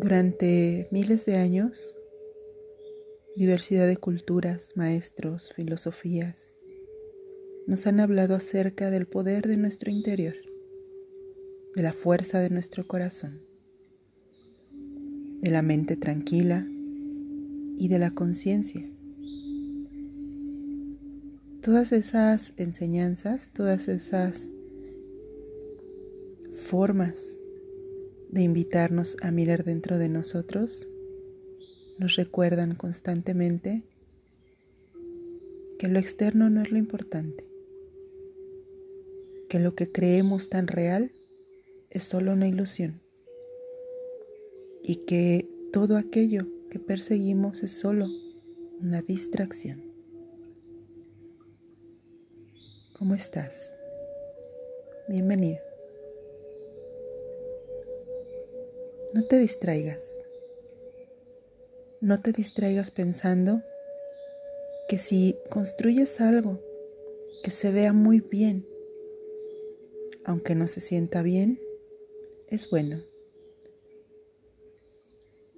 Durante miles de años, diversidad de culturas, maestros, filosofías, nos han hablado acerca del poder de nuestro interior, de la fuerza de nuestro corazón, de la mente tranquila y de la conciencia. Todas esas enseñanzas, todas esas formas de invitarnos a mirar dentro de nosotros, nos recuerdan constantemente que lo externo no es lo importante, que lo que creemos tan real es solo una ilusión y que todo aquello que perseguimos es solo una distracción. ¿Cómo estás? Bienvenido. No te distraigas. No te distraigas pensando que si construyes algo que se vea muy bien, aunque no se sienta bien, es bueno.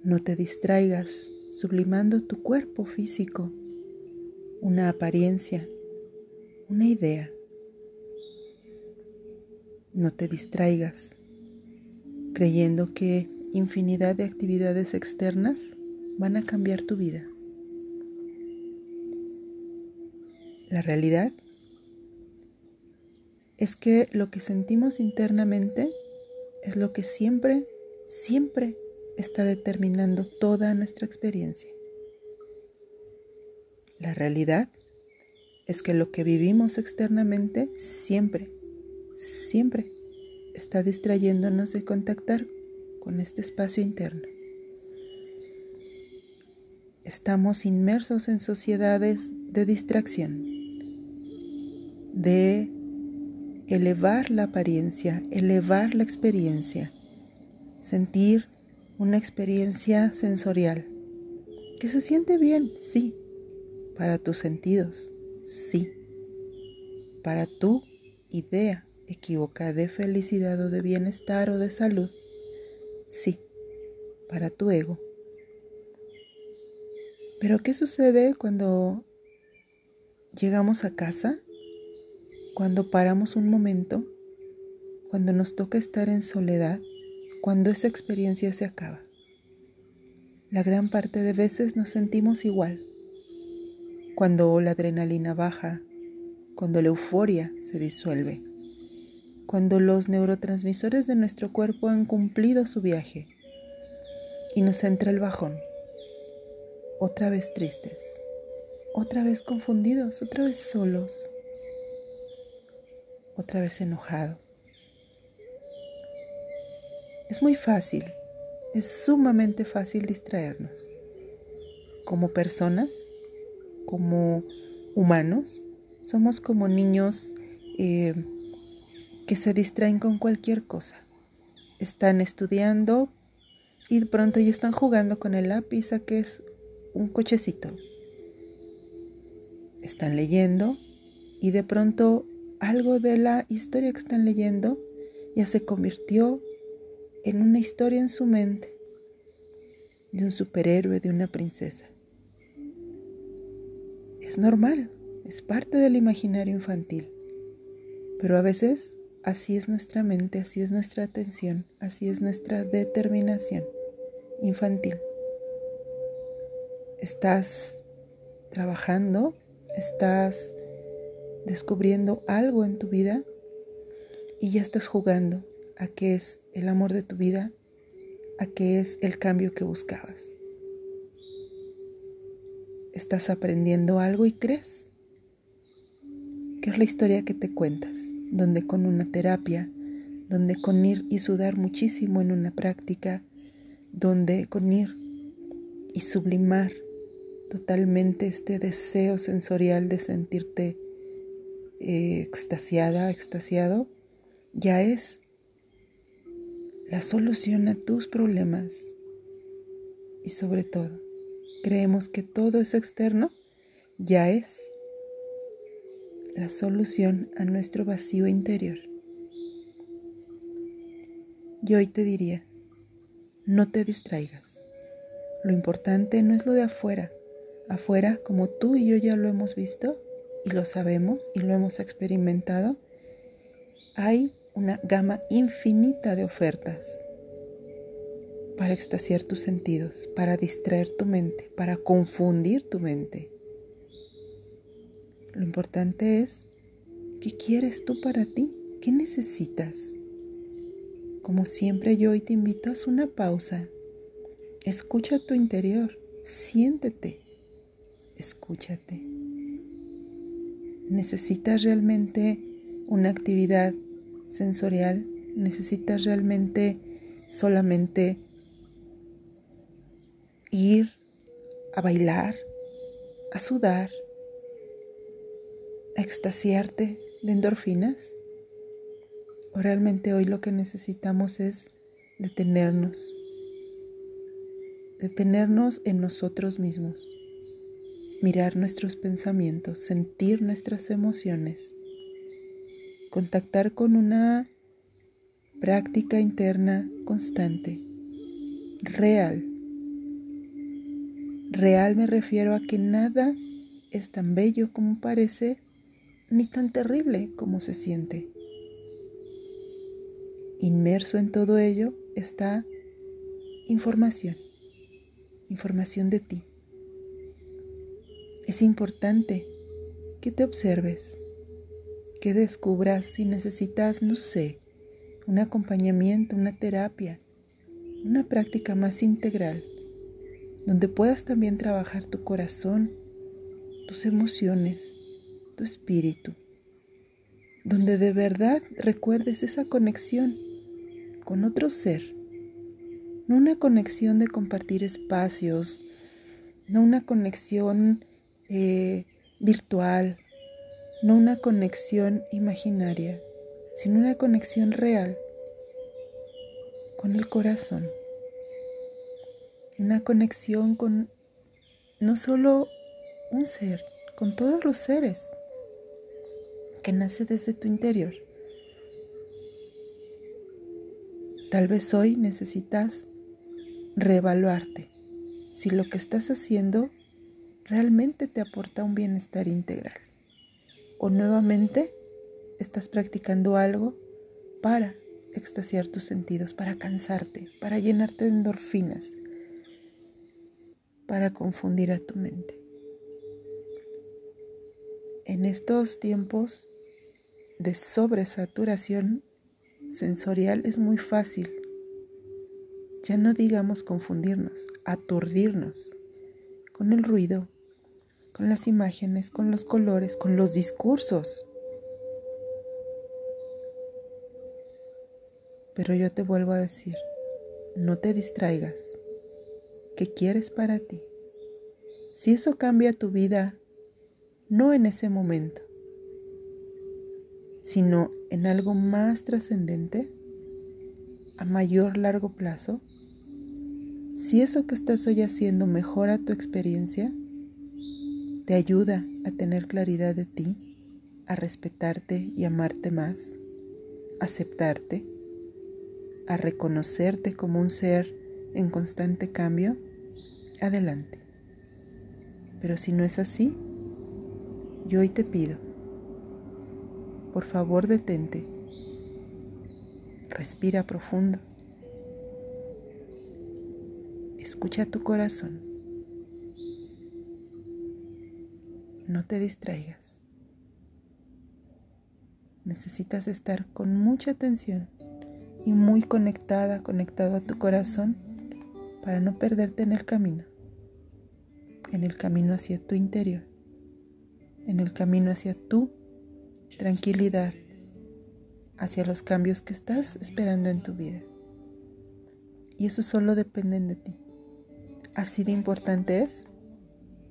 No te distraigas sublimando tu cuerpo físico, una apariencia, una idea. No te distraigas creyendo que infinidad de actividades externas van a cambiar tu vida. La realidad es que lo que sentimos internamente es lo que siempre, siempre está determinando toda nuestra experiencia. La realidad es que lo que vivimos externamente siempre, siempre está distrayéndonos de contactar con este espacio interno. Estamos inmersos en sociedades de distracción, de elevar la apariencia, elevar la experiencia, sentir una experiencia sensorial. Que se siente bien, sí, para tus sentidos, sí, para tu idea equivocada de felicidad o de bienestar o de salud, sí, para tu ego. Pero ¿qué sucede cuando llegamos a casa? Cuando paramos un momento, cuando nos toca estar en soledad, cuando esa experiencia se acaba. La gran parte de veces nos sentimos igual. Cuando la adrenalina baja, cuando la euforia se disuelve cuando los neurotransmisores de nuestro cuerpo han cumplido su viaje y nos entra el bajón. Otra vez tristes, otra vez confundidos, otra vez solos, otra vez enojados. Es muy fácil, es sumamente fácil distraernos. Como personas, como humanos, somos como niños eh, que se distraen con cualquier cosa. Están estudiando y de pronto ya están jugando con el lápiz a que es un cochecito. Están leyendo y de pronto algo de la historia que están leyendo ya se convirtió en una historia en su mente de un superhéroe, de una princesa. Es normal, es parte del imaginario infantil, pero a veces Así es nuestra mente, así es nuestra atención, así es nuestra determinación infantil. Estás trabajando, estás descubriendo algo en tu vida y ya estás jugando a qué es el amor de tu vida, a qué es el cambio que buscabas. Estás aprendiendo algo y crees que es la historia que te cuentas donde con una terapia, donde con ir y sudar muchísimo en una práctica, donde con ir y sublimar totalmente este deseo sensorial de sentirte eh, extasiada, extasiado, ya es la solución a tus problemas. Y sobre todo, creemos que todo eso externo ya es la solución a nuestro vacío interior. Y hoy te diría, No te distraigas. Lo importante no es lo de afuera. Afuera, como tú y yo ya lo hemos visto y lo sabemos y lo hemos experimentado, hay una gama infinita de ofertas para extasiar tus sentidos, para distraer tu mente, para confundir tu mente. Lo importante es, ¿qué quieres tú para ti? ¿Qué necesitas? Como siempre yo hoy te invito a hacer una pausa. Escucha tu interior, siéntete, escúchate. ¿Necesitas realmente una actividad sensorial? ¿Necesitas realmente solamente ir a bailar, a sudar, extasiarte de endorfinas? ¿O realmente hoy lo que necesitamos es detenernos, detenernos en nosotros mismos, mirar nuestros pensamientos, sentir nuestras emociones, contactar con una práctica interna constante, real, Real me refiero a que nada es tan bello como parece, ni tan terrible como se siente. Inmerso en todo ello está información, información de ti. Es importante que te observes, que descubras si necesitas, no sé, un acompañamiento, una terapia, una práctica más integral donde puedas también trabajar tu corazón, tus emociones, tu espíritu, donde de verdad recuerdes esa conexión con otro ser, no una conexión de compartir espacios, no una conexión eh, virtual, no una conexión imaginaria, sino una conexión real con el corazón. Una conexión con no solo un ser, con todos los seres que nace desde tu interior. Tal vez hoy necesitas reevaluarte si lo que estás haciendo realmente te aporta un bienestar integral o nuevamente estás practicando algo para extasiar tus sentidos, para cansarte, para llenarte de endorfinas, para confundir a tu mente. En estos tiempos de sobresaturación sensorial es muy fácil, ya no digamos confundirnos, aturdirnos con el ruido, con las imágenes, con los colores, con los discursos. Pero yo te vuelvo a decir, no te distraigas que quieres para ti. Si eso cambia tu vida, no en ese momento, sino en algo más trascendente, a mayor largo plazo, si eso que estás hoy haciendo mejora tu experiencia, te ayuda a tener claridad de ti, a respetarte y amarte más, aceptarte, a reconocerte como un ser en constante cambio, adelante. Pero si no es así, yo hoy te pido, por favor detente, respira profundo, escucha tu corazón, no te distraigas. Necesitas estar con mucha atención y muy conectada, conectado a tu corazón para no perderte en el camino, en el camino hacia tu interior, en el camino hacia tu tranquilidad, hacia los cambios que estás esperando en tu vida. Y eso solo depende de ti. Así de importante es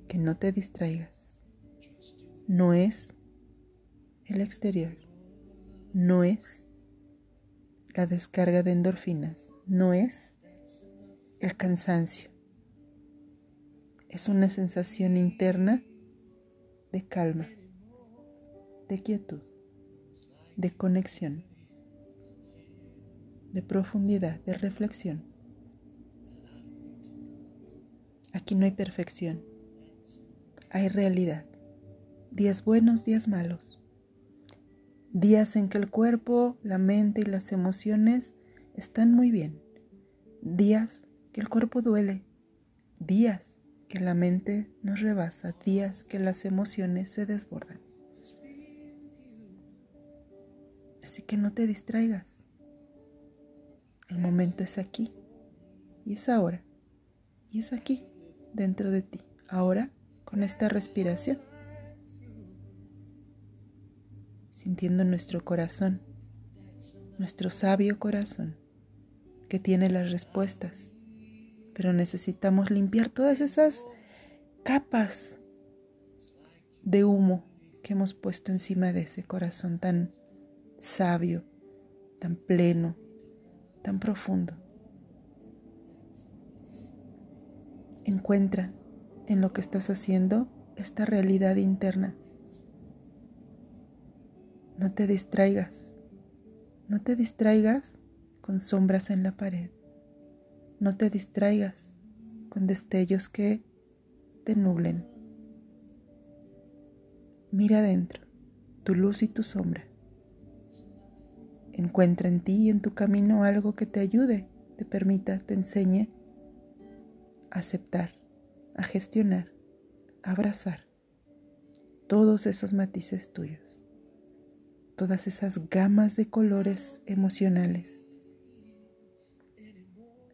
que no te distraigas. No es el exterior, no es la descarga de endorfinas, no es el cansancio. Es una sensación interna de calma, de quietud, de conexión, de profundidad, de reflexión. Aquí no hay perfección, hay realidad. Días buenos, días malos. Días en que el cuerpo, la mente y las emociones están muy bien. Días que el cuerpo duele. Días que la mente nos rebasa. Días que las emociones se desbordan. Así que no te distraigas. El momento es aquí y es ahora y es aquí dentro de ti. Ahora con esta respiración. Sintiendo nuestro corazón, nuestro sabio corazón que tiene las respuestas. Pero necesitamos limpiar todas esas capas de humo que hemos puesto encima de ese corazón tan sabio, tan pleno, tan profundo. Encuentra en lo que estás haciendo esta realidad interna. No te distraigas, no te distraigas con sombras en la pared, no te distraigas con destellos que te nublen. Mira adentro, tu luz y tu sombra. Encuentra en ti y en tu camino algo que te ayude, te permita, te enseñe a aceptar, a gestionar, a abrazar todos esos matices tuyos, todas esas gamas de colores emocionales,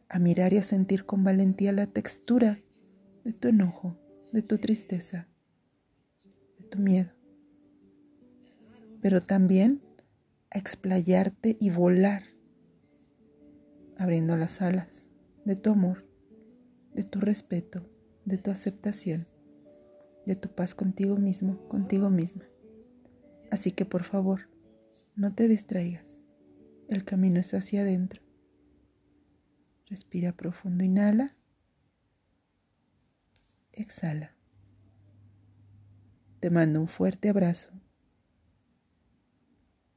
a mirar y a sentir con valentía la textura de tu enojo, de tu tristeza, de tu miedo, pero también a explayarte y volar, abriendo las alas de tu amor, de tu respeto, de tu aceptación, de tu paz contigo mismo, contigo misma. Así que por favor, no te distraigas. El camino es hacia adentro. Respira profundo, inhala. Exhala. Te mando un fuerte abrazo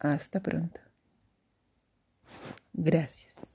hasta pronto. Gracias.